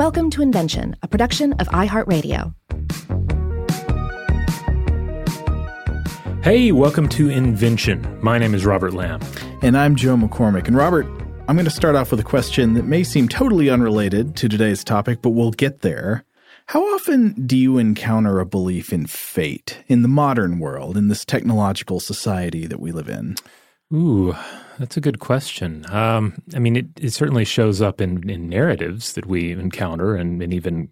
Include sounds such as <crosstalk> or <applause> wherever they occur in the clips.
Welcome to Invention, a production of iHeartRadio. Hey, welcome to Invention. My name is Robert Lamb. And I'm Joe McCormick. And Robert, I'm going to start off with a question that may seem totally unrelated to today's topic, but we'll get there. How often do you encounter a belief in fate in the modern world, in this technological society that we live in? Ooh, that's a good question. Um, I mean, it, it certainly shows up in, in narratives that we encounter and, and even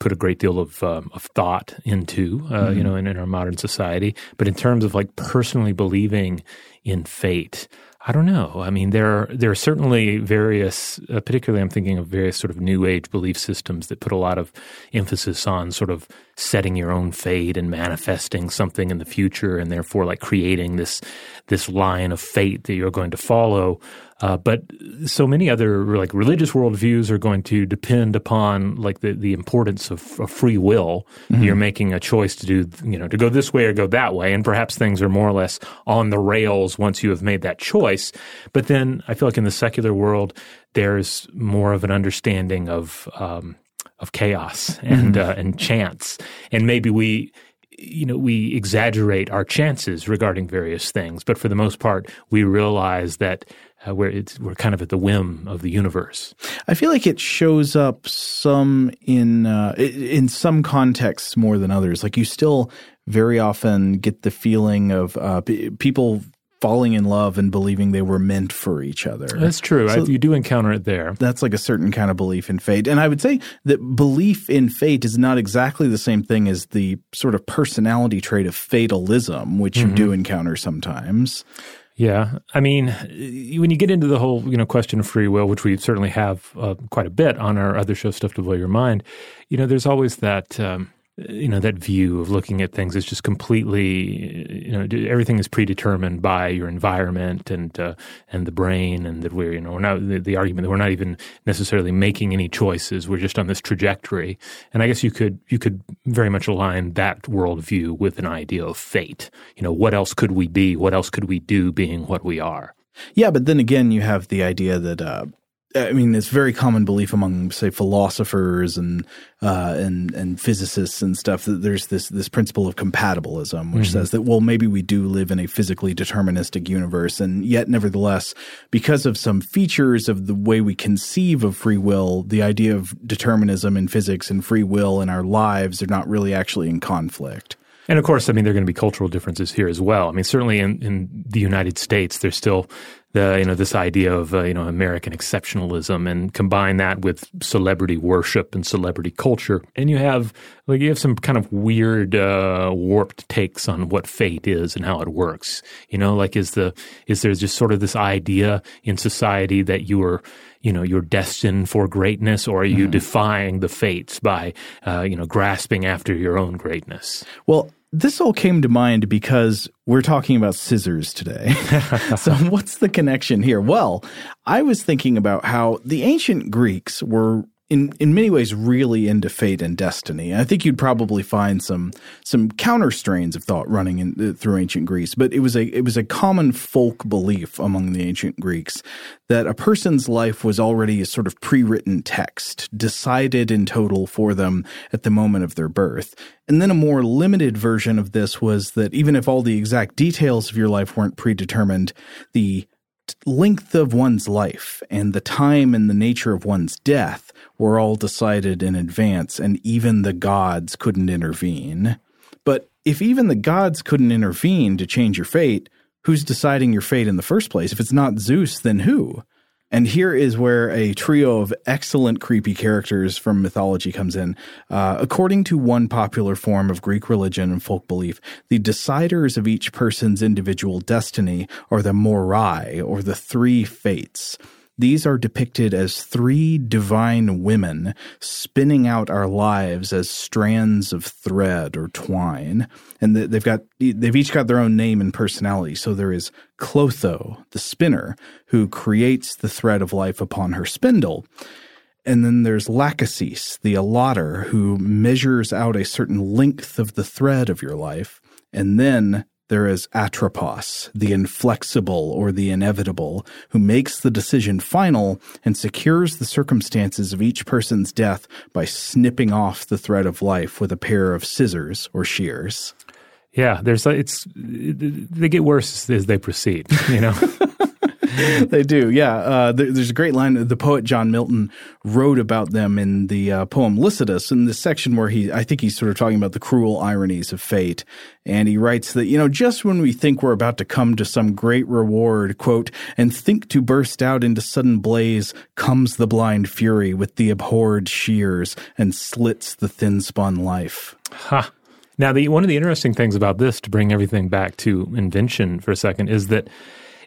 put a great deal of, um, of thought into, uh, mm-hmm. you know, in, in our modern society. But in terms of like personally believing in fate, I don't know. I mean, there are, there are certainly various, uh, particularly I'm thinking of various sort of new age belief systems that put a lot of emphasis on sort of setting your own fate and manifesting something in the future, and therefore like creating this this line of fate that you're going to follow. Uh, but so many other like religious worldviews are going to depend upon like the, the importance of, of free will. Mm-hmm. You're making a choice to do you know to go this way or go that way, and perhaps things are more or less on the rails once you have made that choice. But then I feel like in the secular world, there's more of an understanding of um, of chaos and mm-hmm. uh, and chance, and maybe we you know, we exaggerate our chances regarding various things, but for the most part, we realize that uh, we're we're kind of at the whim of the universe. I feel like it shows up some in uh, in some contexts more than others. Like you still very often get the feeling of uh, p- people falling in love and believing they were meant for each other. That's true. So I, you do encounter it there. That's like a certain kind of belief in fate. And I would say that belief in fate is not exactly the same thing as the sort of personality trait of fatalism, which mm-hmm. you do encounter sometimes. Yeah, I mean, when you get into the whole you know question of free will, which we certainly have uh, quite a bit on our other show, stuff to blow your mind, you know, there's always that um, you know that view of looking at things is just completely you know everything is predetermined by your environment and uh, and the brain and that we're you know we're not the, the, argument that we're not even necessarily making any choices. We're just on this trajectory. And I guess you could you could very much align that worldview with an idea of fate. You know what else could we be? What else could we do being what we are? Yeah but then again you have the idea that uh, I mean, it's very common belief among, say, philosophers and uh, and and physicists and stuff that there's this this principle of compatibilism, which mm-hmm. says that well, maybe we do live in a physically deterministic universe, and yet, nevertheless, because of some features of the way we conceive of free will, the idea of determinism in physics and free will in our lives are not really actually in conflict. And of course, I mean, there are going to be cultural differences here as well. I mean, certainly in, in the United States, there's still the, you know, this idea of, uh, you know, American exceptionalism and combine that with celebrity worship and celebrity culture. And you have, like, you have some kind of weird, uh, warped takes on what fate is and how it works. You know, like, is the, is there just sort of this idea in society that you are, you know you're destined for greatness or are you mm. defying the fates by uh, you know grasping after your own greatness well this all came to mind because we're talking about scissors today. <laughs> so, what's the connection here? Well, I was thinking about how the ancient Greeks were in in many ways really into fate and destiny. I think you'd probably find some some counter strains of thought running in, uh, through ancient Greece, but it was a it was a common folk belief among the ancient Greeks that a person's life was already a sort of pre-written text, decided in total for them at the moment of their birth. And then a more limited version of this was that even if all the exact details of your life weren't predetermined, the length of one's life and the time and the nature of one's death were all decided in advance, and even the gods couldn't intervene. But if even the gods couldn't intervene to change your fate, who's deciding your fate in the first place? If it's not Zeus, then who? And here is where a trio of excellent creepy characters from mythology comes in. Uh, according to one popular form of Greek religion and folk belief, the deciders of each person's individual destiny are the Moirai, or the three fates. These are depicted as three divine women spinning out our lives as strands of thread or twine. And they've got they've each got their own name and personality. So there is Clotho, the spinner, who creates the thread of life upon her spindle. And then there's Lachesis, the allotter, who measures out a certain length of the thread of your life. And then there is Atropos, the inflexible or the inevitable, who makes the decision final and secures the circumstances of each person's death by snipping off the thread of life with a pair of scissors or shears. Yeah, there's it's they get worse as they proceed. You know. <laughs> <laughs> they do, yeah. Uh, there, there's a great line. The poet John Milton wrote about them in the uh, poem Lycidas, in this section where he, I think he's sort of talking about the cruel ironies of fate. And he writes that, you know, just when we think we're about to come to some great reward, quote, and think to burst out into sudden blaze, comes the blind fury with the abhorred shears and slits the thin spun life. Ha. Now, the, one of the interesting things about this, to bring everything back to invention for a second, is that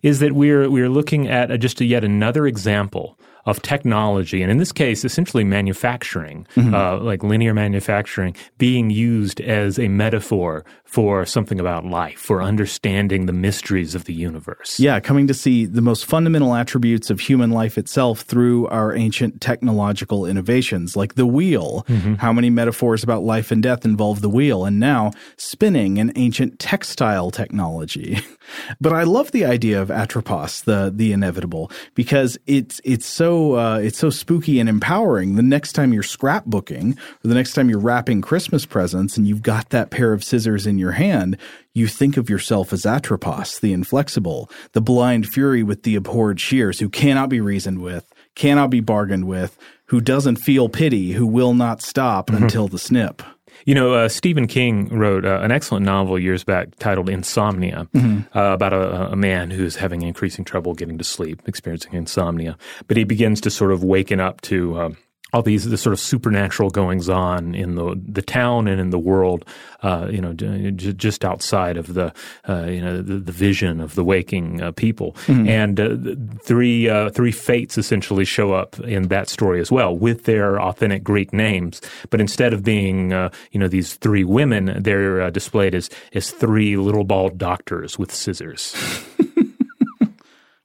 is that we're we're looking at a, just a yet another example of technology, and in this case, essentially manufacturing, mm-hmm. uh, like linear manufacturing, being used as a metaphor for something about life, for understanding the mysteries of the universe. Yeah, coming to see the most fundamental attributes of human life itself through our ancient technological innovations, like the wheel. Mm-hmm. How many metaphors about life and death involve the wheel? And now spinning and ancient textile technology. <laughs> but I love the idea of Atropos, the the inevitable, because it's it's so uh, it's so spooky and empowering. The next time you're scrapbooking, or the next time you're wrapping Christmas presents, and you've got that pair of scissors in your hand, you think of yourself as Atropos, the inflexible, the blind fury with the abhorred shears, who cannot be reasoned with, cannot be bargained with, who doesn't feel pity, who will not stop mm-hmm. until the snip. You know, uh, Stephen King wrote uh, an excellent novel years back titled Insomnia mm-hmm. uh, about a, a, man who's having increasing trouble getting to sleep, experiencing insomnia. But he begins to sort of waken up to um, all these the sort of supernatural goings on in the the town and in the world, uh, you know, j- just outside of the uh, you know the, the, vision of the waking uh, people. Mm-hmm. And uh, three uh, three fates essentially show up in that story as well with their authentic Greek names, but instead of being uh, you know these three women, they're displayed as as three little bald doctors with scissors.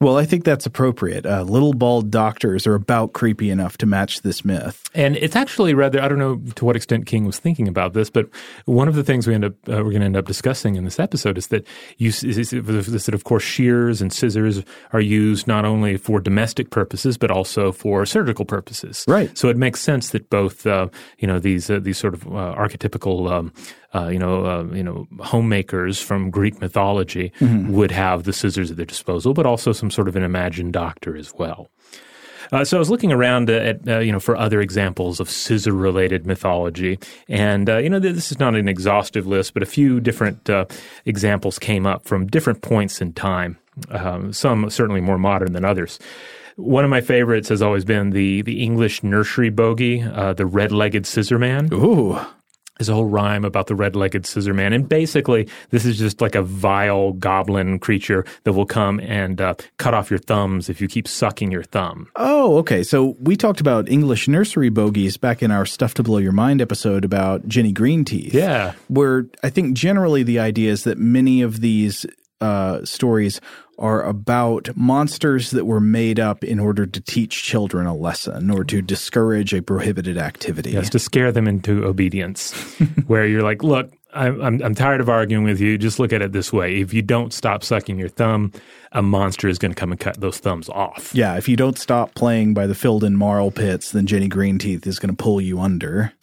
Well, I think that's appropriate. Uh, little bald doctors are about creepy enough to match this myth. And it's actually rather, I don't know to what extent King was thinking about this, but one of the things we end up, uh, we're going to end up discussing in this episode is that you, is, that of course shears and scissors are used not only for domestic purposes, but also for surgical purposes. Right. So it makes sense that both, uh, you know, these, uh, these sort of uh, archetypical, um, uh, you know, uh, you know, homemakers from Greek mythology mm-hmm. would have the scissors at their disposal, but also some sort of an imagined doctor as well. Uh, so I was looking around at uh, you know for other examples of scissor related mythology, and uh, you know this is not an exhaustive list, but a few different uh, examples came up from different points in time. Um, some certainly more modern than others. One of my favorites has always been the the English nursery bogey, uh, the red legged scissor man. Ooh. There's a whole rhyme about the red-legged scissor man, and basically, this is just like a vile goblin creature that will come and uh, cut off your thumbs if you keep sucking your thumb. Oh, okay. So we talked about English nursery bogies back in our "Stuff to Blow Your Mind" episode about Jenny Greenteeth. Yeah, where I think generally the idea is that many of these uh, stories are about monsters that were made up in order to teach children a lesson or to discourage a prohibited activity. Yes, to scare them into obedience. <laughs> where you're like, look, I'm, I'm, I'm tired of arguing with you. Just look at it this way: if you don't stop sucking your thumb, a monster is going to come and cut those thumbs off. Yeah, if you don't stop playing by the filled-in marl pits, then Jenny Greenteeth is going to pull you under.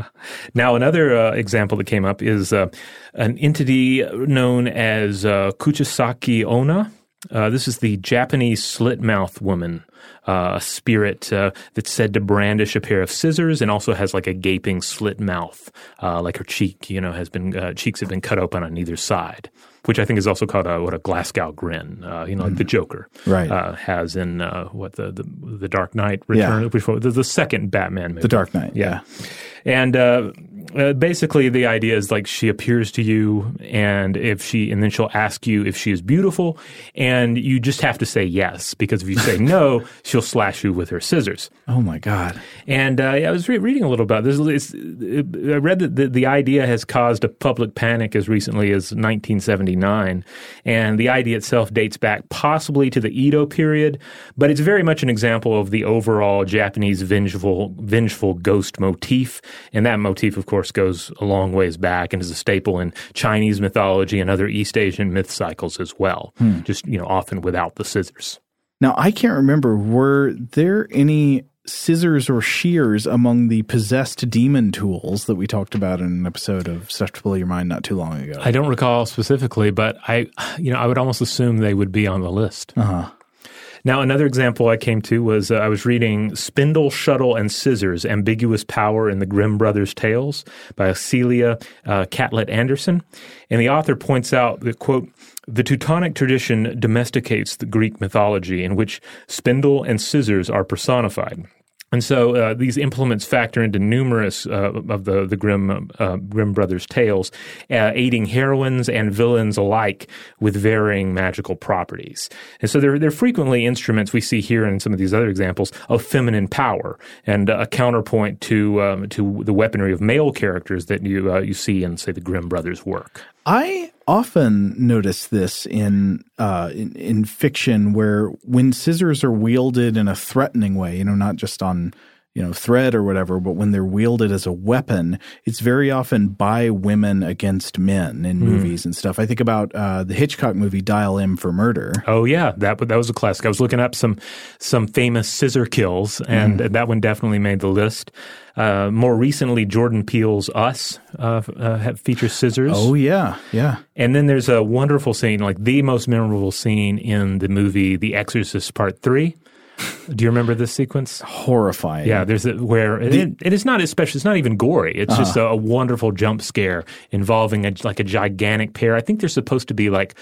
<laughs> now, another uh, example that came up is uh, an entity known as uh, Kuchisake Onna. Uh, this is the Japanese slit mouth woman, uh, a spirit uh, that's said to brandish a pair of scissors and also has like a gaping slit mouth, uh, like her cheek, you know, has been uh, cheeks have been cut open on either side, which I think is also called a, what a Glasgow grin, uh, you know, like mm. the Joker right. has in what the, the the Dark Knight Return, yeah. before the, the second Batman movie, The Dark Knight, yeah. yeah. And uh, basically, the idea is like she appears to you, and if she, and then she'll ask you if she is beautiful, and you just have to say yes because if you say no, <laughs> she'll slash you with her scissors. Oh my god! And uh, yeah, I was re- reading a little about this. It's, I read that the, the idea has caused a public panic as recently as 1979, and the idea itself dates back possibly to the Edo period, but it's very much an example of the overall Japanese vengeful, vengeful ghost motif, and that motif, of course, goes a long ways back and is a staple in Chinese mythology and other East Asian myth cycles as well. Just you know, often without the scissors. Now, I can't remember, were there any scissors or shears among the possessed demon tools that we talked about in an episode of Stuff to Blow Your Mind not too long ago? I don't recall specifically, but I, you know, I would almost assume they would be on the list. Uh-huh. Now, another example I came to was uh, I was reading Spindle, Shuttle, and Scissors Ambiguous Power in the Grimm Brothers' Tales by Celia uh, Catlett Anderson. And the author points out that, quote, the Teutonic tradition domesticates the Greek mythology in which spindle and scissors are personified. And so uh, these implements factor into numerous uh, of the the Grimm uh, Grimm brothers' tales, uh, aiding heroines and villains alike with varying magical properties. And so they're they're frequently instruments we see here in some of these other examples of feminine power and a counterpoint to um, to the weaponry of male characters that you uh, you see in say the Grimm brothers' work. I often notice this in, uh, in in fiction where when scissors are wielded in a threatening way, you know, not just on you know thread or whatever, but when they're wielded as a weapon, it's very often by women against men in movies and stuff. I think about uh, the Hitchcock movie Dial M for Murder. Oh yeah, that that was a classic. I was looking up some some famous scissor kills, and that one definitely made the list. Uh, more recently, Jordan Peele's Us uh, uh, features scissors. Oh yeah, yeah. And then there's a wonderful scene, like the most memorable scene in the movie The Exorcist Part Three. Do you remember this sequence? Horrifying. Yeah, there's a, where it, it is not especially. It's not even gory. It's just a, a wonderful jump scare involving a, like a gigantic pair. I think they're supposed to be like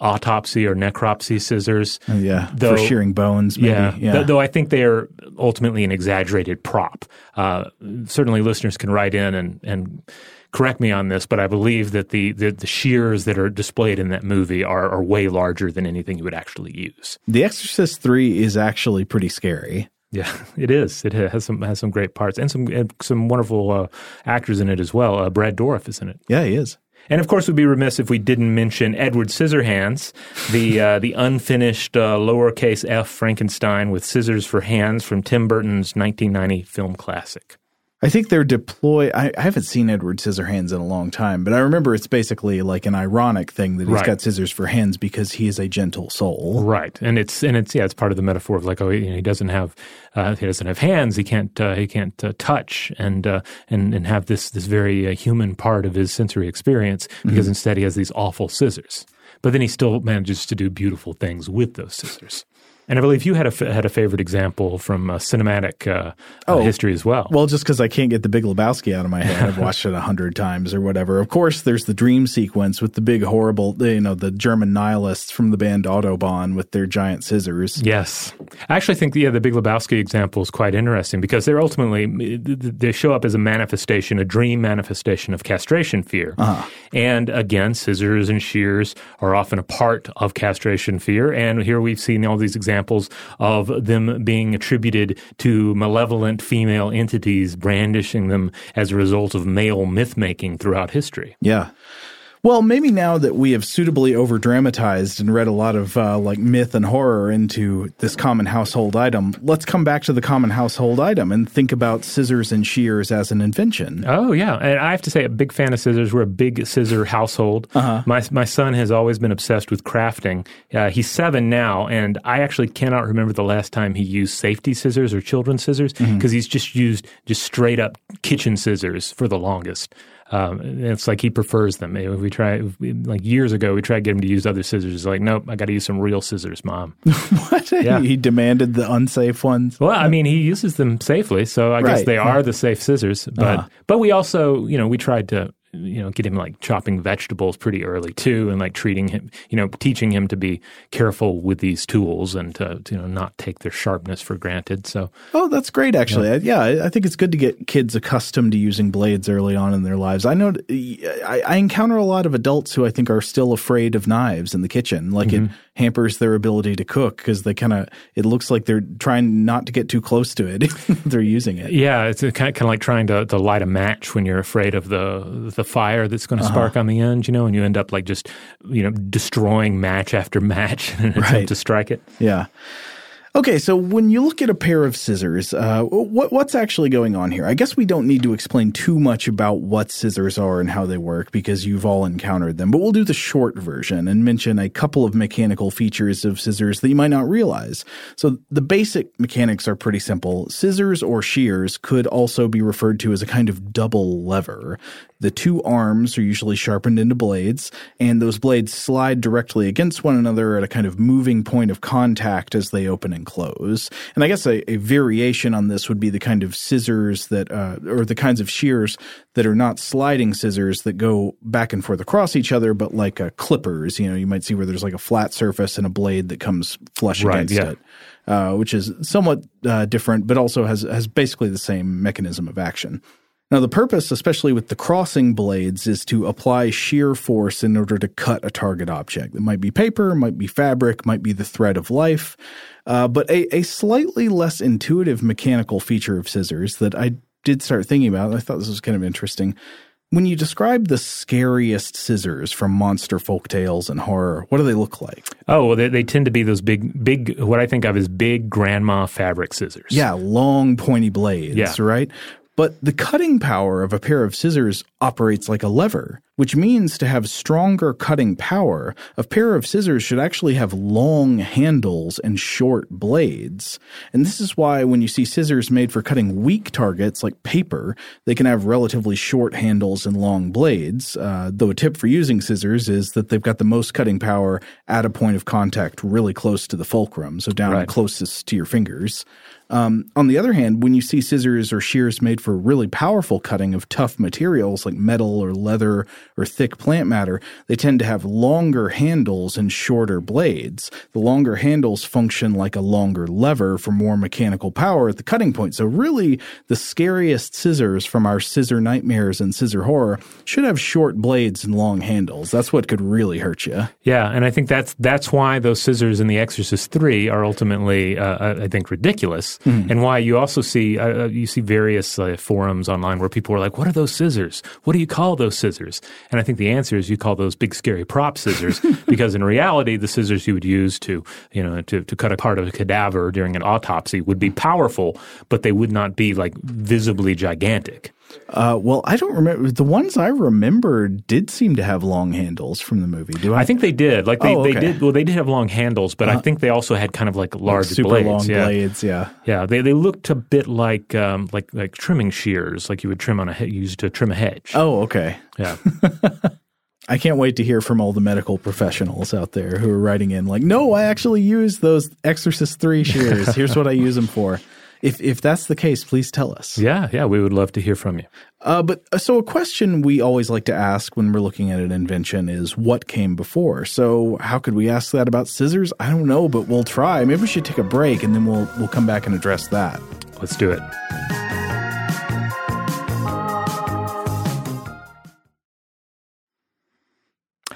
autopsy or necropsy scissors. Oh, yeah. Though- for shearing bones. Maybe. Yeah, yeah. Th- though I think they are ultimately an exaggerated prop. Uh, certainly, listeners can write in and and correct me on this, but I believe that the the, the shears that are displayed in that movie are, are way larger than anything you would actually use. the Exorcist Three is actually pretty scary. Yeah, <laughs> it is. It has some has some great parts and some and some wonderful uh, actors in it as well. Uh, Brad Dourif is in it. Yeah, he is. And of course, we'd be remiss if we didn't mention Edward Scissorhands, the uh, <laughs> the unfinished uh, lowercase f Frankenstein with scissors for hands from Tim Burton's 1990 film classic. I think they're deploy. I, I haven't seen Edward Scissorhands in a long time, but I remember it's basically like an ironic thing that he's Right. got scissors for hands because he is a gentle soul. Right, and it's and it's yeah, it's part of the metaphor of like oh you know, he doesn't have uh, he doesn't have hands, he can't uh, he can't uh, touch and uh, and and have this this very uh, human part of his sensory experience because instead he has these awful scissors. But then he still manages to do beautiful things with those scissors. And I believe you had a had a favorite example from uh, cinematic uh, uh, history as well. Well, just because I can't get the Big Lebowski out of my head, I've watched it a hundred times or whatever. Of course, there's the dream sequence with the big horrible, you know, the German nihilists from the band Autobahn with their giant scissors. Yes, I actually think yeah, the Big Lebowski example is quite interesting because they're ultimately they show up as a manifestation, a dream manifestation of castration fear. And again, scissors and shears are often a part of castration fear. And here we've seen all these examples of them being attributed to malevolent female entities brandishing them as a result of male myth making throughout history. Yeah. Well, maybe now that we have suitably over dramatized and read a lot of uh, like myth and horror into this common household item, let's come back to the common household item and think about scissors and shears as an invention. Oh yeah, and I have to say, a big fan of scissors. We're a big scissor household. My my son has always been obsessed with crafting. Uh, he's seven now, and I actually cannot remember the last time he used safety scissors or children's scissors because he's just used just straight up kitchen scissors for the longest. Um, and it's like he prefers them. Eh, We try like years ago, we tried to get him to use other scissors. He's like, nope, I got to use some real scissors, mom. <laughs> what? Yeah. he demanded the unsafe ones. Well, I mean, he uses them safely, so I guess they are the safe scissors. But but we also, you know, we tried to you know get him like chopping vegetables pretty early too, and like treating him, you know, teaching him to be careful with these tools and to, to you know not take their sharpness for granted. So Oh, that's great, actually. Yeah. yeah, I I think it's good to get kids accustomed to using blades early on in their lives. I know I, I encounter a lot of adults who I think are still afraid of knives in the kitchen. Like it mm-hmm. hampers their ability to cook because they kind of, it looks like they're trying not to get too close to it. <laughs> they're using it. yeah, it's kind of, kind of like trying to, to light a match when you're afraid of the the fire that's going to uh-huh. spark on the end, you know, and you end up like just you know destroying match after match <laughs> in an attempt to strike it. Yeah. Okay, so when you look at a pair of scissors, uh, what, what's actually going on here? I guess we don't need to explain too much about what scissors are and how they work because you've all encountered them, but we'll do the short version and mention a couple of mechanical features of scissors that you might not realize. So the basic mechanics are pretty simple. Scissors or shears could also be referred to as a kind of double lever. The two arms are usually sharpened into blades, and those blades slide directly against one another at a kind of moving point of contact as they open and close. And I guess a, a variation on this would be the kind of scissors that, uh, or the kinds of shears that are not sliding scissors that go back and forth across each other, but like uh, clippers. You know, you might see where there's like a flat surface and a blade that comes flush Right, against yeah. it. Uh, which is somewhat uh, different, but also has has basically the same mechanism of action. Now, the purpose, especially with the crossing blades, is to apply shear force in order to cut a target object. It might be paper, might be fabric, might be the thread of life. Uh, but a, a slightly less intuitive mechanical feature of scissors that I did start thinking about, I thought this was kind of interesting. When you describe the scariest scissors from monster folk tales and horror, what do they look like? Oh, well, they, they tend to be those big, big, what I think of as big grandma fabric scissors. Yeah, long pointy blades, Yeah. right? But the cutting power of a pair of scissors operates like a lever, which means to have stronger cutting power, a pair of scissors should actually have long handles and short blades. And this is why when you see scissors made for cutting weak targets like paper, they can have relatively short handles and long blades. Uh, though a tip for using scissors is that they've got the most cutting power at a point of contact really close to the fulcrum, so down Right. closest to your fingers. Um, on the other hand, when you see scissors or shears made for really powerful cutting of tough materials like metal or leather or thick plant matter, they tend to have longer handles and shorter blades. The longer handles function like a longer lever for more mechanical power at the cutting point. So, really, the scariest scissors from our scissor nightmares and scissor horror should have short blades and long handles. That's what could really hurt you. Yeah, and I think that's that's why those scissors in The Exorcist Three are ultimately, uh, I think, ridiculous, and why you also see uh, you see various uh, forums online where people are like, "What are those scissors? What do you call those scissors?" And I think the answer is you call those big scary prop scissors <laughs> because in reality, the scissors you would use to you know to to cut a part of a cadaver during an autopsy would be powerful, but they would not be like visibly gigantic. Uh, well, I don't remember. The ones I remember did seem to have long handles from the movie. Do I? I think they did. Like they, Oh, they did. Well, they did have long handles, but I think they also had kind of like large super blades. long yeah. blades. Yeah. Yeah, they they looked a bit like um, like like trimming shears, like you would trim on a use to trim a hedge. Oh, okay. Yeah, <laughs> I can't wait to hear from all the medical professionals out there who are writing in like, no, I actually use those Exorcist 3 shears. Here's what I use them for. If, if that's the case, please tell us. yeah, yeah. We would love to hear from you. Uh, but uh, so a question we always like to ask when we're looking at an invention is what came before. So how could we ask that about scissors? I don't know, but we'll try. Maybe we should take a break and then we'll we'll come back and address that. Let's do it.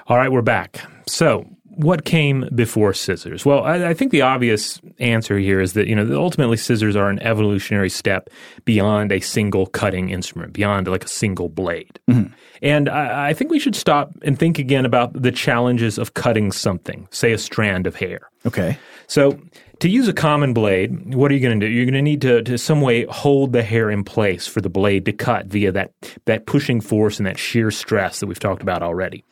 All right, we're back. So, what came before scissors? Well, I, I think the obvious answer here is that you know ultimately scissors are an evolutionary step beyond a single cutting instrument, beyond like a single blade. Mm-hmm. And I, I think we should stop and think again about the challenges of cutting something, say a strand of hair. Okay. So, to use a common blade, what are you going to do? You're going to need to, to some way hold the hair in place for the blade to cut via that that pushing force and that shear stress that we've talked about already.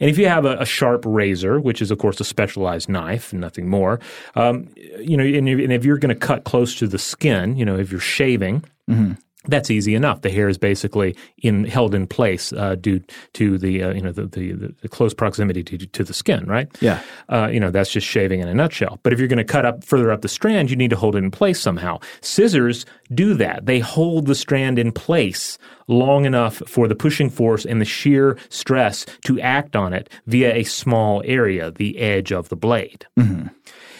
And if you have a, a sharp razor, which is of course a specialized knife and nothing more, um, you know, and, and if you're going to cut close to the skin, you know, if you're shaving. That's easy enough. The hair is basically in held in place uh, due to the uh, you know the, the, the close proximity to, to the skin, right? Yeah. Uh, you know, that's just shaving in a nutshell. But if you're going to cut up further up the strand, you need to hold it in place somehow. Scissors do that. They hold the strand in place long enough for the pushing force and the shear stress to act on it via a small area, the edge of the blade.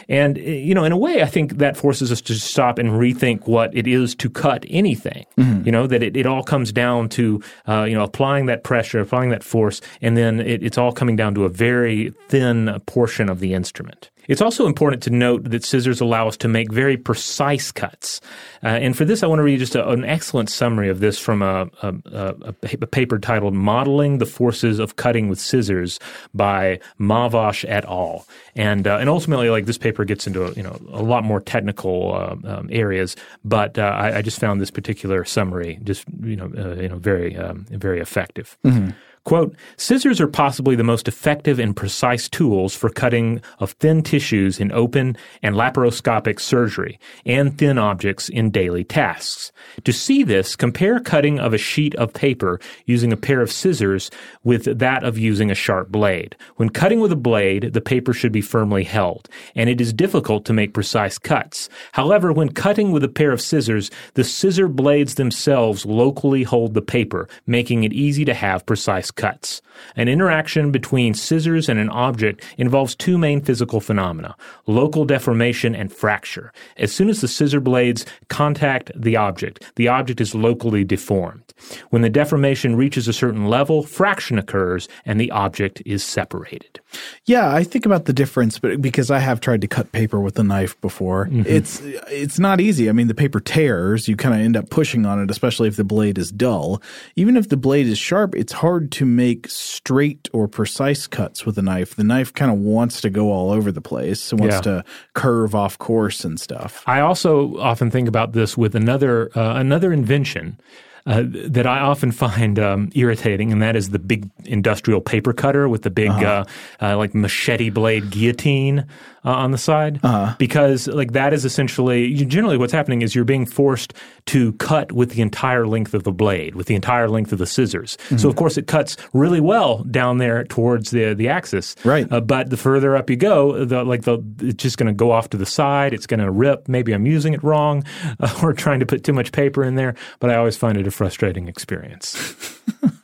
And, uh, you know, in a way, I think that forces us to stop and rethink what it is to cut anything. You know, that it, it all comes down to, uh, you know, applying that pressure, applying that force, and then it, it's all coming down to a very thin portion of the instrument. It's also important to note that scissors allow us to make very precise cuts. Uh, and for this, I want to read just a, an excellent summary of this from a, a, a, paper titled Modeling the Forces of Cutting with Scissors by Mahvash et al. And, uh, and ultimately, like this paper gets into you know a lot more technical uh, um, areas, but uh, I, I, just found this particular summary just you know uh, you know very um, very effective. Mm-hmm. Quote, scissors are possibly the most effective and precise tools for cutting of thin tissues in open and laparoscopic surgery and thin objects in daily tasks. To see this, compare cutting of a sheet of paper using a pair of scissors with that of using a sharp blade. When cutting with a blade, the paper should be firmly held, and it is difficult to make precise cuts. However, when cutting with a pair of scissors, the scissor blades themselves locally hold the paper, making it easy to have precise cuts. An interaction between scissors and an object involves two main physical phenomena local deformation and fracture. As soon as the scissor blades contact the object, the object is locally deformed. When the deformation reaches a certain level, fraction occurs and the object is separated. Yeah, I think about the difference, but because I have tried to cut paper with a knife before, mm-hmm. it's it's not easy. I mean, the paper tears. You kind of end up pushing on it, especially if the blade is dull. Even if the blade is sharp, it's hard to make straight or precise cuts with a knife. The knife kind of wants to go all over the place. It wants yeah. to curve off course and stuff. I also often think about this with another uh, another invention uh, that I often <laughs> find um, irritating, and that is the big industrial paper cutter with the big uh-huh. uh, uh, like machete blade guillotine uh, on the side uh-huh. because like that is essentially generally what's happening is you're being forced to cut with the entire length of the blade with the entire length of the scissors. Mm-hmm. so of course it cuts really well down there towards the the axis. Right. Uh, but the further up you go the like the it's just going to go off to the side. It's going to rip. Maybe i'm using it wrong <laughs> uh, or trying to put too much paper in there but i always find it a frustrating experience. <laughs>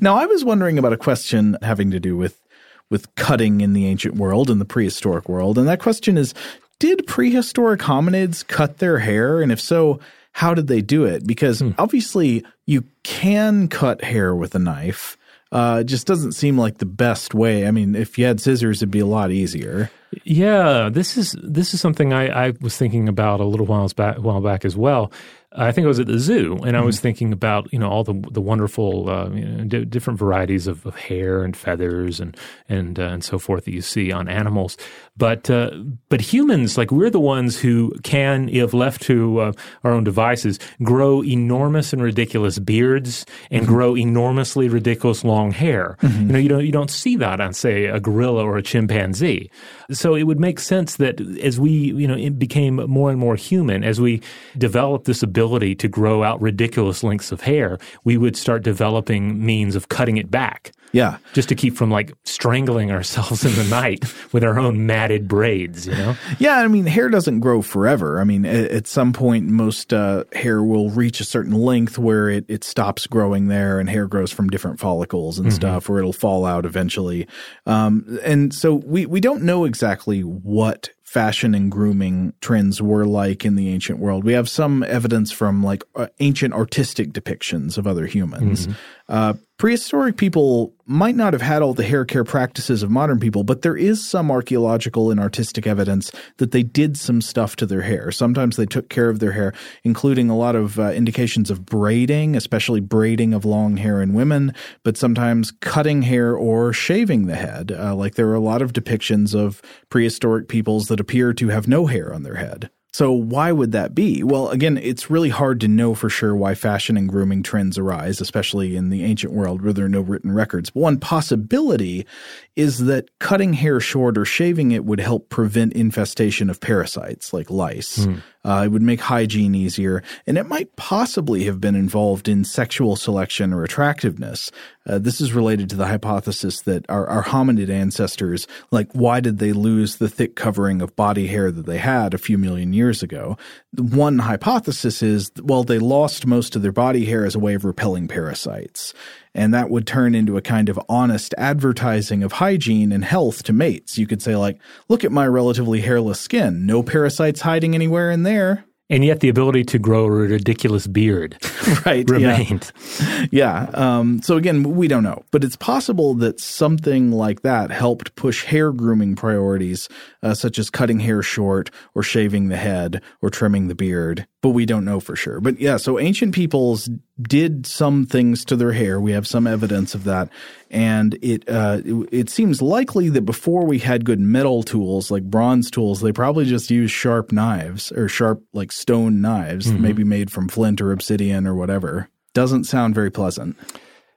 Now i was wondering about a question having to do with with cutting in the ancient world and the prehistoric world. And that question is Did prehistoric hominids cut their hair? And if so, how did they do it? Because hmm. obviously you can cut hair with a knife. Uh, it just doesn't seem like the best way. I mean, if you had scissors, it'd be a lot easier. Yeah, this is this is something I, I was thinking about a little while back, while back as well. I think I was at the zoo, and I was mm-hmm. thinking about you know all the the wonderful uh, you know, d- different varieties of, of, hair and feathers and and uh, and so forth that you see on animals. But uh, but humans, like we're the ones who can, if left to uh, our own devices, grow enormous and ridiculous beards and mm-hmm. grow enormously ridiculous long hair. Mm-hmm. You know, you don't you don't see that on say a gorilla or a chimpanzee. So it would make sense that as we you know became more and more human, as we developed this ability to grow out ridiculous lengths of hair, we would start developing means of cutting it back. Yeah. Just to keep from like strangling ourselves in the night with our own matted braids, you know? Yeah. I mean, hair doesn't grow forever. I mean, at, at some point, most uh, hair will reach a certain length where it, it stops growing there and hair grows from different follicles and mm-hmm. stuff, where it'll fall out eventually. Um, and so we, we don't know exactly what fashion and grooming trends were like in the ancient world. We have some evidence from like uh, ancient artistic depictions of other humans. Mm-hmm. Uh, prehistoric people might not have had all the hair care practices of modern people, but there is some archaeological and artistic evidence that they did some stuff to their hair. Sometimes they took care of their hair, including a lot of uh, indications of braiding, especially braiding of long hair in women, but sometimes cutting hair or shaving the head. Uh, like there are a lot of depictions of prehistoric peoples that appear to have no hair on their head. So why would that be? Well, again, it's really hard to know for sure why fashion and grooming trends arise, especially in the ancient world where there are no written records. But one possibility is that cutting hair short or shaving it would help prevent infestation of parasites like lice. Mm. Uh, it would make hygiene easier, and it might possibly have been involved in sexual selection or attractiveness. Uh, this is related to the hypothesis that our, our hominid ancestors, like, why did they lose the thick covering of body hair that they had a few million years ago? One hypothesis is, well, they lost most of their body hair as a way of repelling parasites and that would turn into a kind of honest advertising of hygiene and health to mates. You could say like, "Look at my relatively hairless skin. No parasites hiding anywhere in there." And yet the ability to grow a ridiculous beard <laughs> <laughs> right remained. Yeah. yeah. Um, so again, we don't know, but it's possible that something like that helped push hair grooming priorities, uh, such as cutting hair short or shaving the head or trimming the beard. But we don't know for sure. But yeah, so ancient peoples did some things to their hair. We have some evidence of that, and it uh, it, it seems likely that before we had good metal tools like bronze tools, they probably just used sharp knives or sharp like stone knives, mm-hmm. maybe made from flint or obsidian or whatever. Doesn't sound very pleasant.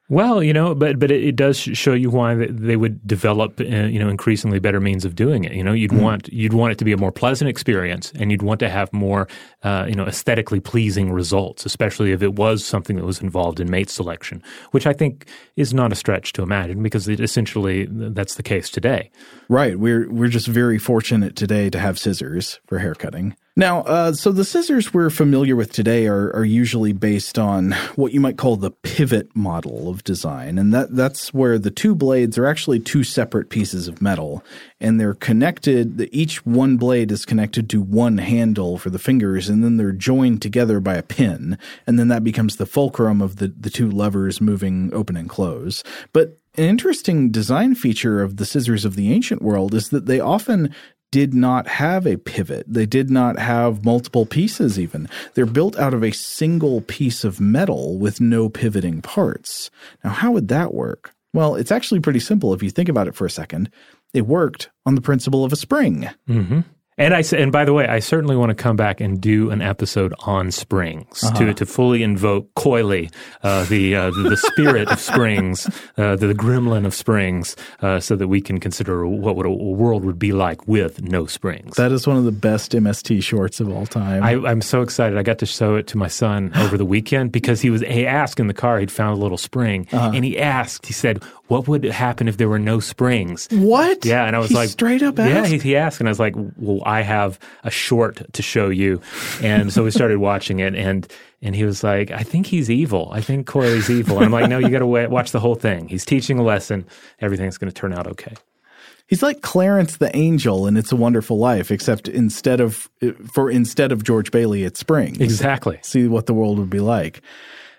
Well, you know, but but it, it, does show you why they would develop, uh, you know, increasingly better means of doing it. You know, you'd mm want you'd want it to be a more pleasant experience, and you'd want to have more, uh, you know, aesthetically pleasing results, especially if it was something that was involved in mate selection, which I think is not a stretch to imagine because it essentially that's the case today. Right. We're we're just very fortunate today to have scissors for haircutting. Now, uh, so the scissors we're familiar with today are, are usually based on what you might call the pivot model of design, and that that's where the two blades are actually two separate pieces of metal, and they're connected. Each one blade is connected to one handle for the fingers, and then they're joined together by a pin, and then that becomes the fulcrum of the the two levers moving open and close. But an interesting design feature of the scissors of the ancient world is that they often did not have a pivot. They did not have multiple pieces, even. They're built out of a single piece of metal with no pivoting parts. Now, how would that work? Well, it's actually pretty simple if you think about it for a second. It worked on the principle of a spring. Mm-hmm. And I and by the way, I certainly want to come back and do an episode on springs uh-huh. to to fully invoke Coily uh, the, uh, the, the spirit of springs, uh, the, the, gremlin of springs, uh, so that we can consider what would a, world would be like with no springs. That is one of the best MST shorts of all time. I, am so excited! I got to show it to my son over the weekend because he was he asked in the car he'd found a little spring, uh-huh. and he asked he said, "What would happen if there were no springs?" What? Yeah, and I was he like, straight up asked. Yeah, he, he asked, and I was like, "Well." I have a short to show you. And so we started watching it and and he was like, I think he's evil. I think Corey's evil. And I'm like, no, you got to watch the whole thing. He's teaching a lesson. Everything's going to turn out okay. He's like Clarence the Angel in It's a Wonderful Life, except instead of for instead of George Bailey, it's spring. Exactly. See what the world would be like.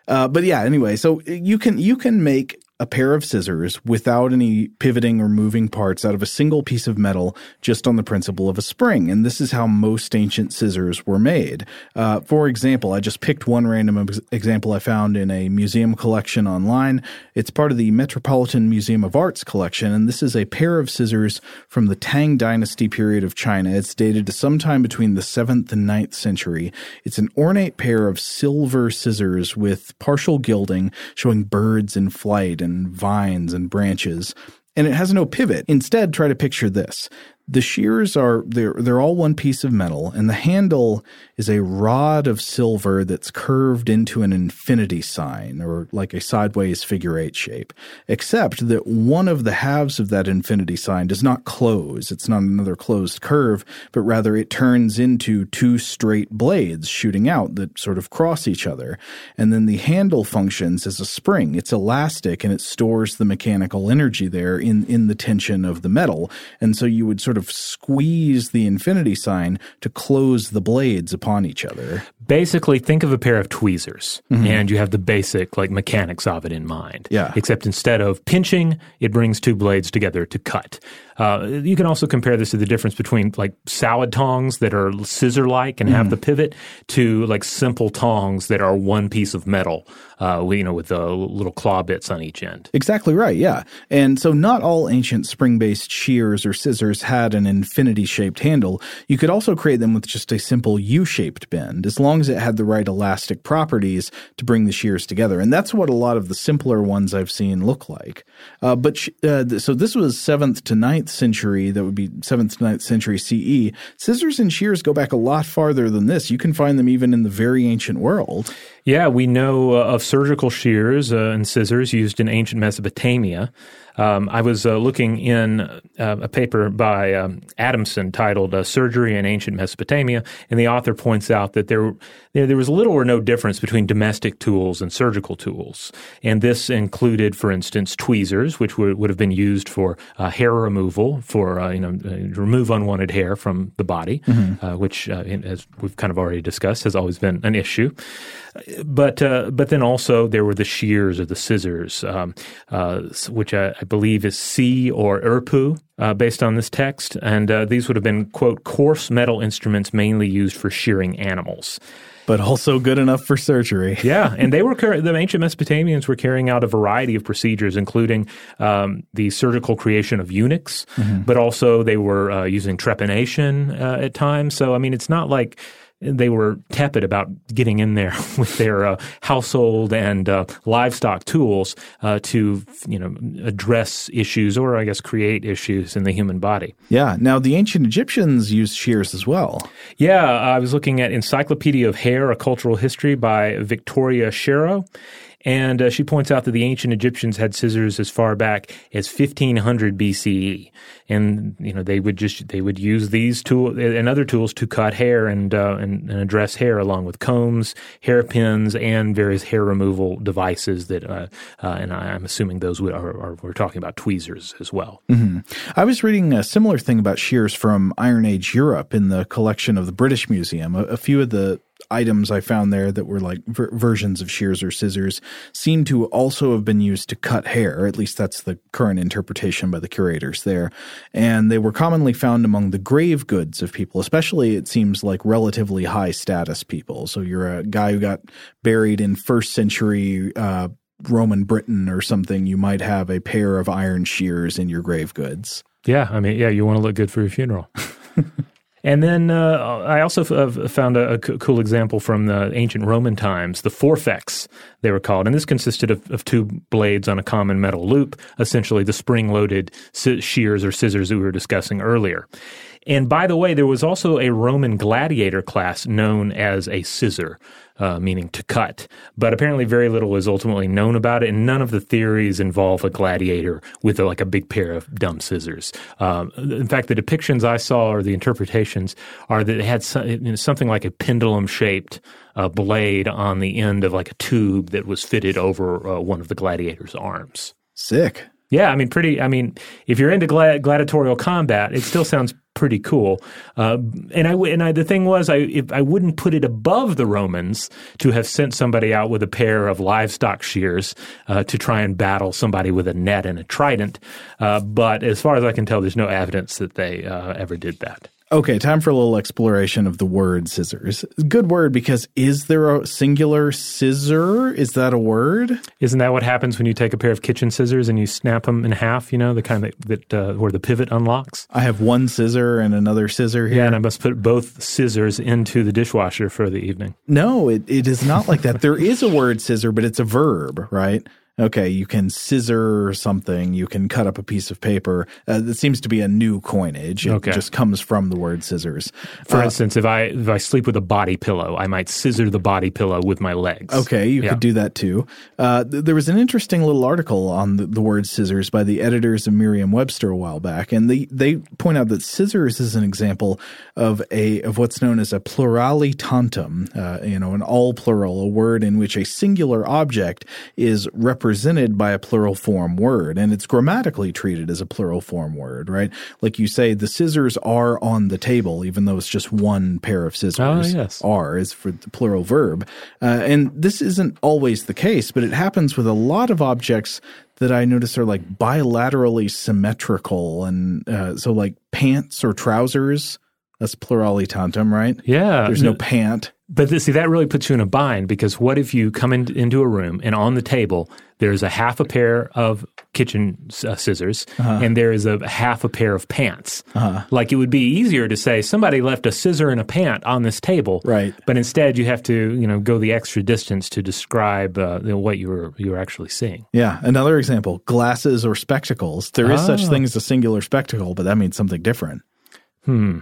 Uh, but yeah, anyway, so you can you can make a pair of scissors without any pivoting or moving parts out of a single piece of metal just on the principle of a spring. And this is how most ancient scissors were made. Uh, for example, I just picked one random ex- example I found in a museum collection online. It's part of the Metropolitan Museum of Art's collection, and this is a pair of scissors from the Tang Dynasty period of China. It's dated to sometime between the 7th and 9th century. It's an ornate pair of silver scissors with partial gilding showing birds in flight and vines and branches. And it has no pivot. Instead, try to picture this. The shears are they're they're all one piece of metal, and the handle is a rod of silver that's curved into an infinity sign or like a sideways figure eight shape, except that one of the halves of that infinity sign does not close. It's not another closed curve, but rather it turns into two straight blades shooting out that sort of cross each other. And then the handle functions as a spring. It's elastic and it stores the mechanical energy there in, in the tension of the metal. And so you would sort of squeeze the infinity sign to close the blades upon each other. Basically, think of a pair of tweezers, mm-hmm. and you have the basic like mechanics of it in mind. Yeah. Except instead of pinching, it brings two blades together to cut. Uh, you can also compare this to the difference between like salad tongs that are scissor like and mm. have the pivot to like simple tongs that are one piece of metal, uh, you know, with the little claw bits on each end. Exactly right, yeah. And so not all ancient spring based shears or scissors had an infinity shaped handle. You could also create them with just a simple U shaped bend, as long as it had the right elastic properties to bring the shears together. And that's what a lot of the simpler ones I've seen look like. Uh, but sh- uh, th- so this was 7th to 9th century, that would be 7th to 9th century CE. Scissors and shears go back a lot farther than this. You can find them even in the very ancient world. Yeah, we know uh, of surgical shears uh, and scissors used in ancient Mesopotamia. Um, I was uh, looking in uh, a paper by um, Adamson titled uh, "Surgery in Ancient Mesopotamia," and the author points out that there, there, there was little or no difference between domestic tools and surgical tools, and this included, for instance, tweezers, which would, would have been used for uh, hair removal, for uh, you know remove unwanted hair from the body, mm-hmm. Uh, which, as we've kind of already discussed, has always been an issue. But but then also there were the shears or the scissors, um, which I, I believe is C or Erpu, uh, based on this text. And uh, these would have been, quote, coarse metal instruments mainly used for shearing animals. But also good enough for surgery. <laughs> yeah, and they were the ancient Mesopotamians were carrying out a variety of procedures, including um, the surgical creation of eunuchs, mm-hmm. but also they were uh, using trepanation uh, at times. So I mean, it's not like they were tepid about getting in there <laughs> with their uh, household and uh, livestock tools uh, to you know address issues or I guess create issues in the human body. Yeah. Now the ancient Egyptians used shears as well. Yeah, I was looking at Encyclopedia of Hair: A Cultural History by Victoria Sherrow. And uh, she points out that the ancient Egyptians had scissors as far back as 1500 BCE, and you know they would just they would use these tools and other tools to cut hair and uh, and, and, address hair, along with combs, hairpins, and various hair removal devices. That uh, uh and I'm assuming those would, are, are, we're talking about tweezers as well. Mm-hmm. I was reading a similar thing about shears from Iron Age Europe in the collection of the British Museum. A, a few of the items I found there that were like ver- versions of shears or scissors seem to also have been used to cut hair. At least that's the current interpretation by the curators there. And they were commonly found among the grave goods of people, especially it seems like relatively high status people. So you're a guy who got buried in first century, uh, Roman Britain or something, you might have a pair of iron shears in your grave goods. Yeah, I mean, yeah, you want to look good for your funeral. <laughs> And then uh, I also f- found a, a, cool example from the ancient Roman times, the forfex, they were called. And this consisted of, of two blades on a common metal loop, essentially the spring loaded shears or scissors we were discussing earlier. And by the way, there was also a Roman gladiator class known as a scissor uh, meaning to cut. But apparently, very little is ultimately known about it, and none of the theories involve a gladiator with a, like a big pair of dumb scissors. Um, in fact, the depictions I saw or the interpretations are that it had some, something like a pendulum shaped uh, blade on the end of like a tube that was fitted over uh, one of the gladiator's arms. Sick. Yeah, I mean, pretty. I mean, if you're into gladiatorial combat, it still sounds pretty cool. Uh, and I and I, the thing was, I if I wouldn't put it above the Romans to have sent somebody out with a pair of livestock shears uh, to try and battle somebody with a net and a trident. Uh, but as far as I can tell, there's no evidence that they uh, ever did that. Okay, time for a little exploration of the word scissors. Good word because is there a singular scissor? Is that a word? Isn't that what happens when you take a pair of kitchen scissors and you snap them in half? You know, the kind that, that uh, where the pivot unlocks. I have one scissor and another scissor here. Yeah, and I must put both scissors into the dishwasher for the evening. No, it, it is not like that. there is a word scissor, but it's a verb, right? Okay, you can scissor something, you can cut up a piece of paper. Uh, that seems to be a new coinage. It okay. just comes from the word scissors. For uh, instance, if I if I sleep with a body pillow, I might scissor the body pillow with my legs. Okay, you yeah. could do that too. Uh, th- there was an interesting little article on the, the word scissors by the editors of Merriam-Webster a while back, and they they point out that scissors is an example of a of what's known as a plurali tantum, uh, you know, an all plural, a word in which a singular object is represented represented by a plural form word and it's grammatically treated as a plural form word, right? Like you say, the scissors are on the table, even though it's just one pair of scissors. Oh, yes. Are is for the plural verb. Uh, and this isn't always the case, but it happens with a lot of objects that I notice are like bilaterally symmetrical. And uh, so, like pants or trousers, that's plurali tantum, right? Yeah. There's no pant. But this, see, that really puts you in a bind because what if you come in, into a room and on the table there's a half a pair of kitchen uh, scissors uh-huh. and there is a half a pair of pants? Uh-huh. Like it would be easier to say somebody left a scissor and a pant on this table, right? But instead you have to you know go the extra distance to describe uh, you know, what you were you were actually seeing. Yeah, another example: glasses or spectacles. There is oh. such thing as a singular spectacle, but that means something different. Hmm.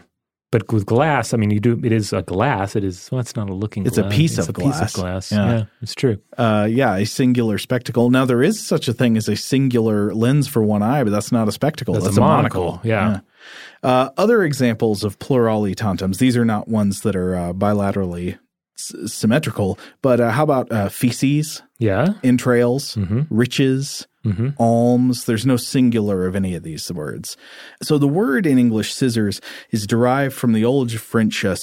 But with glass, I mean, you do. It is a glass. It is. Well, it's not a looking. It's a glass. piece it's of a piece glass. of glass. Yeah. Yeah, it's true. Uh, yeah, a singular spectacle. Now there is such a thing as a singular lens for one eye, but that's not a spectacle. That's That's, a a monocle, yeah. Uh, other examples of plurali tantums. These are not ones that are uh, bilaterally s- symmetrical, but uh, how about uh, feces, Yeah. entrails, Mm-hmm. riches, Mm-hmm. alms. There's no singular of any of these words. So the word in English scissors is derived from the old French uh,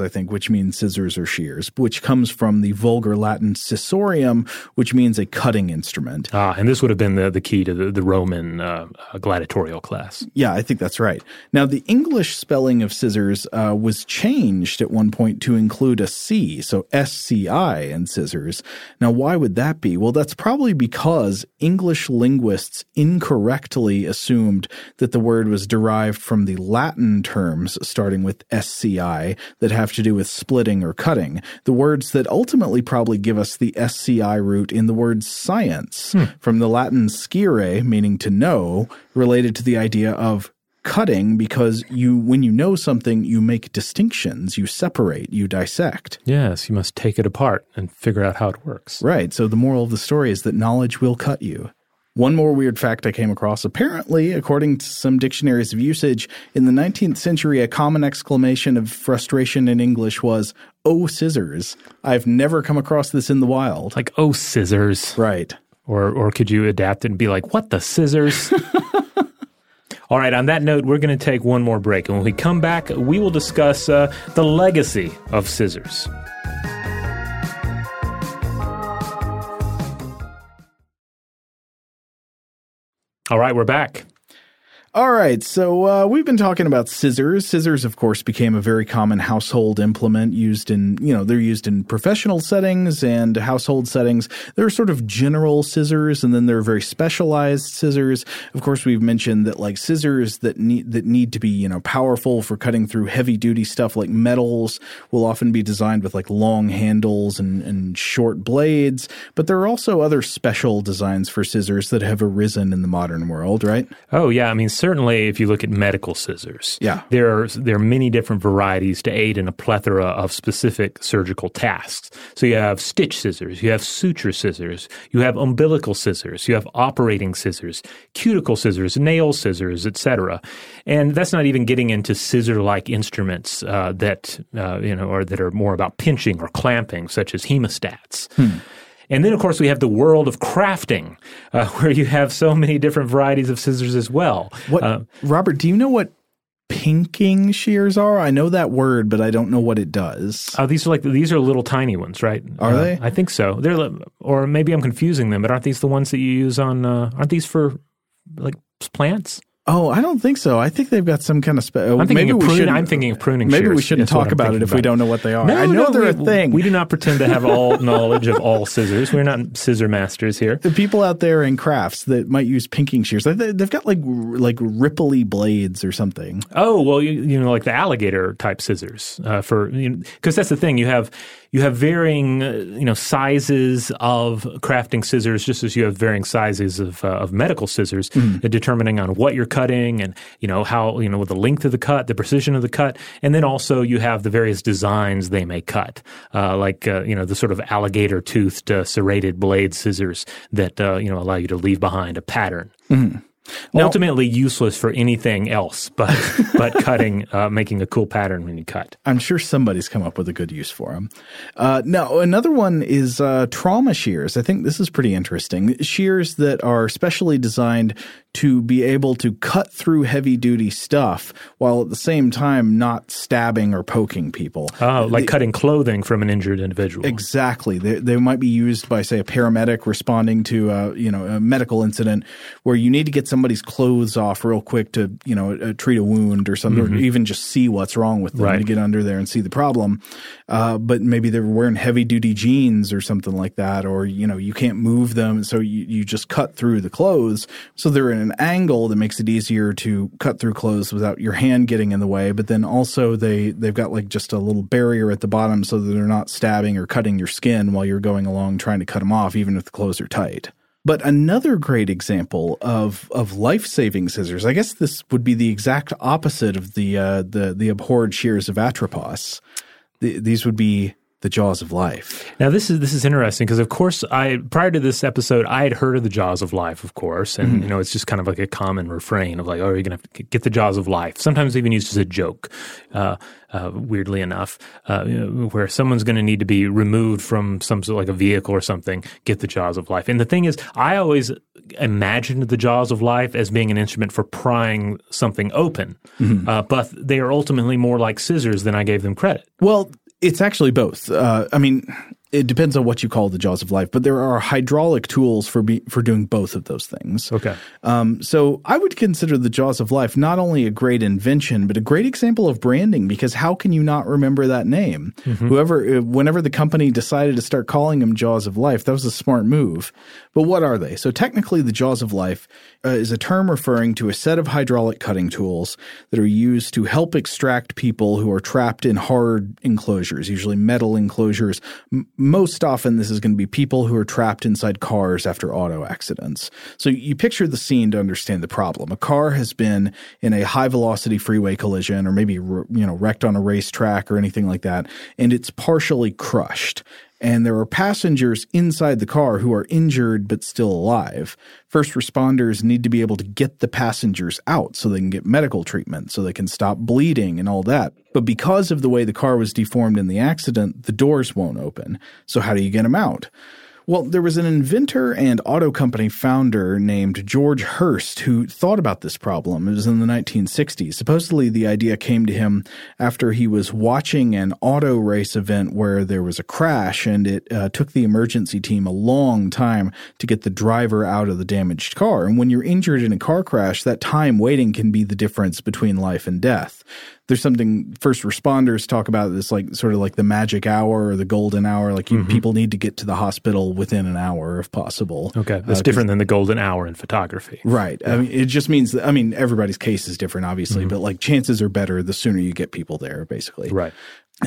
I think, which means scissors or shears, which comes from the vulgar Latin scissorium, which means a cutting instrument. Ah, and this would have been the, the key to the, the Roman uh, uh, gladiatorial class. Yeah, I think that's right. Now, the English spelling of scissors uh, was changed at one point to include a C, so S C I in scissors. Now, why would that be? Well, that's probably because English linguists incorrectly assumed that the word was derived from the Latin terms starting with SCI that have to do with splitting or cutting, the words that ultimately probably give us the SCI root in the word science, hmm. from the Latin scire, meaning to know, related to the idea of cutting because you when you know something you make distinctions you separate you dissect Yes, you must take it apart and figure out how it works. right so the moral of the story is that knowledge will cut you one more weird fact I came across. Apparently, according to some dictionaries of usage, in the 19th century, a common exclamation of frustration in English was, Oh, scissors. I've never come across this in the wild. Like, oh, scissors. Right. Or, or could you adapt it and be like, what the scissors? <laughs> All right, on that note, we're going to take one more break. And when we come back, we will discuss uh, the legacy of scissors. All right, we're back. All right, so uh, we've been talking about scissors. Scissors, of course, became a very common household implement used in, you know, they're used in professional settings and household settings. There are sort of general scissors, and then there are very specialized scissors. Of course, we've mentioned that like scissors that need that need to be, you know, powerful for cutting through heavy duty stuff like metals will often be designed with like long handles and, and short blades. But there are also other special designs for scissors that have arisen in the modern world, right? Oh yeah, I mean certainly if you look at medical scissors, Yeah. there are there are many different varieties to aid in a plethora of specific surgical tasks. So you have stitch scissors, you have suture scissors, you have umbilical scissors, you have operating scissors, cuticle scissors, nail scissors, etc. And that's not even getting into scissor-like instruments uh, that uh, you know or that are more about pinching or clamping, such as hemostats. And then, of course, we have the world of crafting, uh, <laughs> where you have so many different varieties of scissors as well. What, Uh, Robert? Do you know what pinking shears are? I know that word, but I don't know what it does. oh, these are like these are little tiny ones, right? Are Uh, they? I think so. They're or maybe I'm confusing them, but aren't these the ones that you use on? Uh, aren't these for like plants? Oh, I don't think so. I think they've got some kind of. Spe- I'm thinking maybe of pruning. I'm thinking of pruning. Maybe we shouldn't talk about it if we don't know what they are. No, I know no, they're we, a thing. We do not pretend to have all <laughs> knowledge of all scissors. We're not scissor masters here. the people out there in crafts that might use pinking shears, they- they've got like like ripply blades or something. Oh well, you, you know, like the alligator type scissors uh, for because you know, that's the thing. You have you have varying uh, you know sizes of crafting scissors, just as you have varying sizes of uh, of medical scissors, uh, determining on what you're cutting and you know how you know the length of the cut, the precision of the cut, and then also you have the various designs they may cut, uh, like uh, you know the sort of alligator toothed uh, serrated blade scissors that uh, you know allow you to leave behind a pattern. Ultimately useless for anything else, but <laughs> but cutting, uh, making a cool pattern when you cut. I'm sure somebody's come up with a good use for them. Uh, now, another one is uh, trauma shears. I think this is pretty interesting. Shears that are specially designed to be able to cut through heavy duty stuff while at the same time not stabbing or poking people. Oh, like cutting clothing from an injured individual. Exactly. They, they might be used by, say, a paramedic responding to a, you know, a medical incident where you need to get somebody's clothes off real quick to, you know, uh, treat a wound or something, or even just see what's wrong with them Right. to get under there and see the problem. Uh, but maybe they're wearing heavy duty jeans or something like that, or, you know, you can't move them. So you, you just cut through the clothes. So they're in an angle that makes it easier to cut through clothes without your hand getting in the way. But then also they, they've got like just a little barrier at the bottom so that they're not stabbing or cutting your skin while you're going along trying to cut them off, even if the clothes are tight. But another great example of of life saving scissors, I guess this would be the exact opposite of the uh, the the abhorred shears of Atropos. The, these would be the jaws of life. Now this is this is interesting because of course I prior to this episode I had heard of the jaws of life, of course, and mm-hmm. you know it's just kind of like a common refrain of like, oh, you're gonna have to get the jaws of life. Sometimes even used as a joke. Uh, uh, weirdly enough, uh, you know, where someone's going to need to be removed from some sort of like a vehicle or something, get the jaws of life. And the thing is, I always imagined the jaws of life as being an instrument for prying something open, mm-hmm. uh, but they are ultimately more like scissors than I gave them credit. Well, it's actually both. Uh, I mean, it depends on what you call the jaws of life, but there are hydraulic tools for be, for doing both of those things. Okay. Um, so I would consider the jaws of life not only a great invention, but a great example of branding because how can you not remember that name? Mm-hmm. Whoever, uh, whenever the company decided to start calling them jaws of life, that was a smart move. But what are they? So technically, the jaws of life uh, is a term referring to a set of hydraulic cutting tools that are used to help extract people who are trapped in hard enclosures, usually metal enclosures. M- most often, this is going to be people who are trapped inside cars after auto accidents. So you picture the scene to understand the problem. A car has been in a high velocity freeway collision or maybe you know wrecked on a racetrack or anything like that and it's partially crushed and there are passengers inside the car who are injured but still alive. First responders need to be able to get the passengers out so they can get medical treatment, so they can stop bleeding and all that. But because of the way the car was deformed in the accident, the doors won't open. So how do you get them out? Well, there was an inventor and auto company founder named George Hurst who thought about this problem. It was in the 1960s. Supposedly, the idea came to him after he was watching an auto race event where there was a crash, and it uh, took the emergency team a long time to get the driver out of the damaged car. And when you're injured in a car crash, that time waiting can be the difference between life and death there's something first responders talk about this like sort of like the magic hour or the golden hour like you, mm-hmm. people need to get to the hospital within an hour if possible okay that's uh, different than the golden hour in photography right yeah. i mean it just means that, i mean everybody's case is different obviously mm-hmm. but like chances are better the sooner you get people there basically right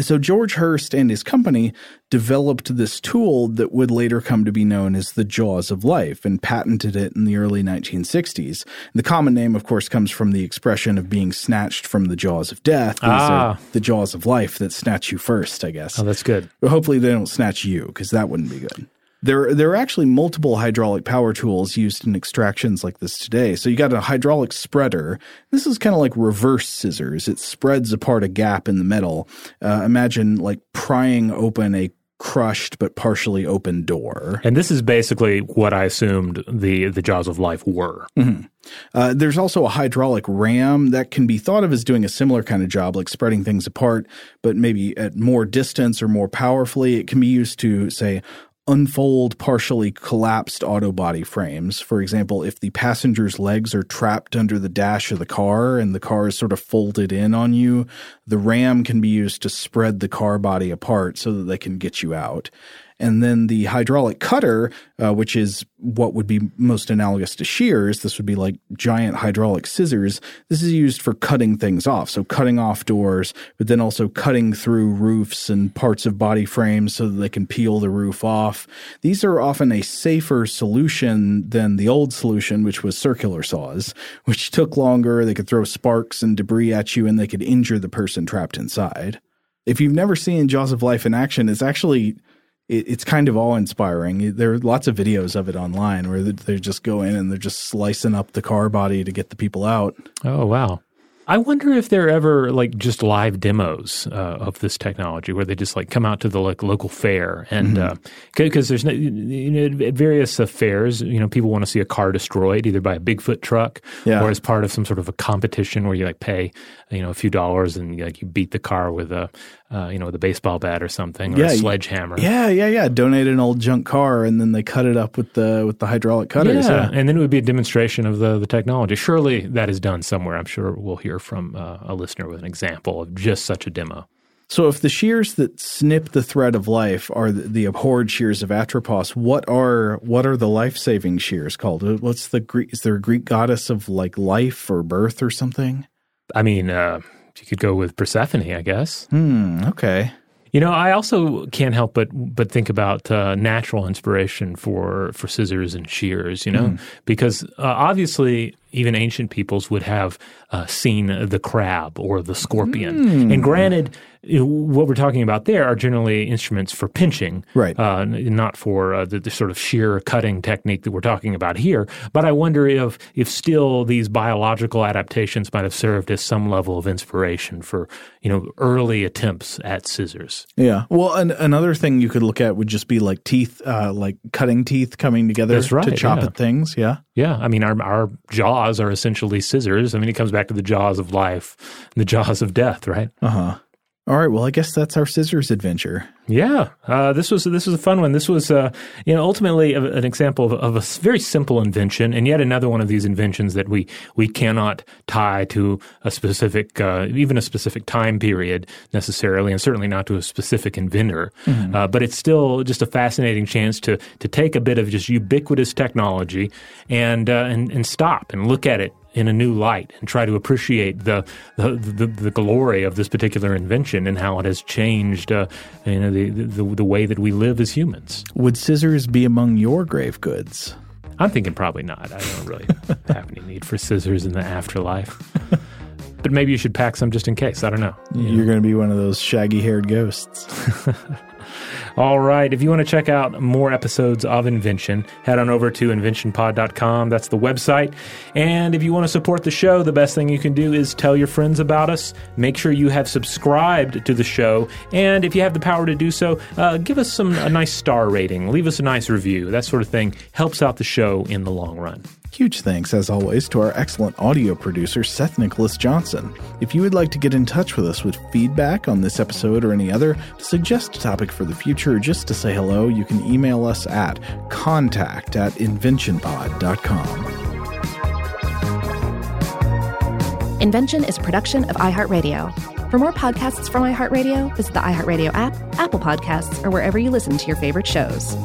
so George Hurst and his company developed this tool that would later come to be known as the jaws of life and patented it in the early 1960s. The common name, of course, comes from the expression of being snatched from the jaws of death. These ah. the jaws of life that snatch you first, I guess. Oh, that's good. But hopefully they don't snatch you because that wouldn't be good. There, there are actually multiple hydraulic power tools used in extractions like this today. So you got a hydraulic spreader. This is kind of like reverse scissors. It spreads apart a gap in the metal. Uh, imagine like prying open a crushed but partially open door. And this is basically what I assumed the the jaws of life were. Mm-hmm. Uh, there's also a hydraulic ram that can be thought of as doing a similar kind of job, like spreading things apart, but maybe at more distance or more powerfully. It can be used to, say, unfold partially collapsed auto body frames. For example, if the passenger's legs are trapped under the dash of the car and the car is sort of folded in on you, the ram can be used to spread the car body apart so that they can get you out. And then the hydraulic cutter, uh, which is what would be most analogous to shears, this would be like giant hydraulic scissors. This is used for cutting things off. So cutting off doors, but then also cutting through roofs and parts of body frames so that they can peel the roof off. These are often a safer solution than the old solution, which was circular saws, which took longer. They could throw sparks and debris at you and they could injure the person trapped inside. If you've never seen Jaws of Life in action, it's actually it, it's kind of awe inspiring. There are lots of videos of it online where they just go in and they're just slicing up the car body to get the people out. Oh wow! I wonder if there are ever like just live demos uh, of this technology where they just like come out to the like local fair and because mm-hmm. uh, there's no, you know at various uh, fairs you know people want to see a car destroyed either by a Bigfoot truck yeah. or as part of some sort of a competition where you like pay you know a few dollars and like you beat the car with a uh, you know with a baseball bat or something or yeah, a sledgehammer. Yeah, yeah, yeah. Donate an old junk car and then they cut it up with the with the hydraulic cutters. Yeah, yeah. and then it would be a demonstration of the the technology. Surely that is done somewhere. I'm sure we'll hear from uh, a listener with an example of just such a demo. So, if the shears that snip the thread of life are the, the abhorred shears of Atropos, what are what are the life saving shears called? What's the Greek? Is there a Greek goddess of like life or birth or something? I mean, uh, you could go with Persephone, I guess. Hmm. Okay. You know, I also can't help but but think about uh, natural inspiration for for scissors and shears. You know, mm. because uh, obviously even ancient peoples would have uh, seen the crab or the scorpion. Mm. And granted, what we're talking about there are generally instruments for pinching, right? Uh, not for uh, the, the, sort of sheer cutting technique that we're talking about here. But I wonder if if still these biological adaptations might have served as some level of inspiration for you know early attempts at scissors. Yeah. Well, an, another thing you could look at would just be like teeth, uh, like cutting teeth coming together right, to chop yeah. at things. Yeah. Yeah. I mean, our our jaws are essentially scissors. I mean, it comes back to the jaws of life, the jaws of death, right? Uh huh. All right. Well, I guess that's our scissors adventure. Yeah, uh, this was this was a fun one. This was, uh, you know, ultimately a, an example of, of, a very simple invention, and yet another one of these inventions that we we cannot tie to a specific, uh, even a specific time period necessarily, and certainly not to a specific inventor. Mm-hmm. Uh, but it's still just a fascinating chance to to take a bit of just ubiquitous technology and uh, and and stop and look at it in a new light and try to appreciate the the, the, the glory of this particular invention and how it has changed uh, you know, the, the, the way that we live as humans. Would scissors be among your grave goods? I'm thinking probably not. I don't really <laughs> have any need for scissors in the afterlife. <laughs> but maybe you should pack some just in case. I don't know. You're going to be one of those shaggy haired ghosts. <laughs> All right. If you want to check out more episodes of Invention, head on over to inventionpod.com. That's the website. And if you want to support the show, the best thing you can do is tell your friends about us. Make sure you have subscribed to the show. And if you have the power to do so, uh, give us some a nice star rating. Leave us a nice review. That sort of thing helps out the show in the long run. Huge thanks, as always, to our excellent audio producer, Seth Nicholas Johnson. If you would like to get in touch with us with feedback on this episode or any other, to suggest a topic for the future, or just to say hello, you can email us at contact at inventionpod.com. Invention is a production of iHeartRadio. For more podcasts from iHeartRadio, visit the iHeartRadio app, Apple Podcasts, or wherever you listen to your favorite shows.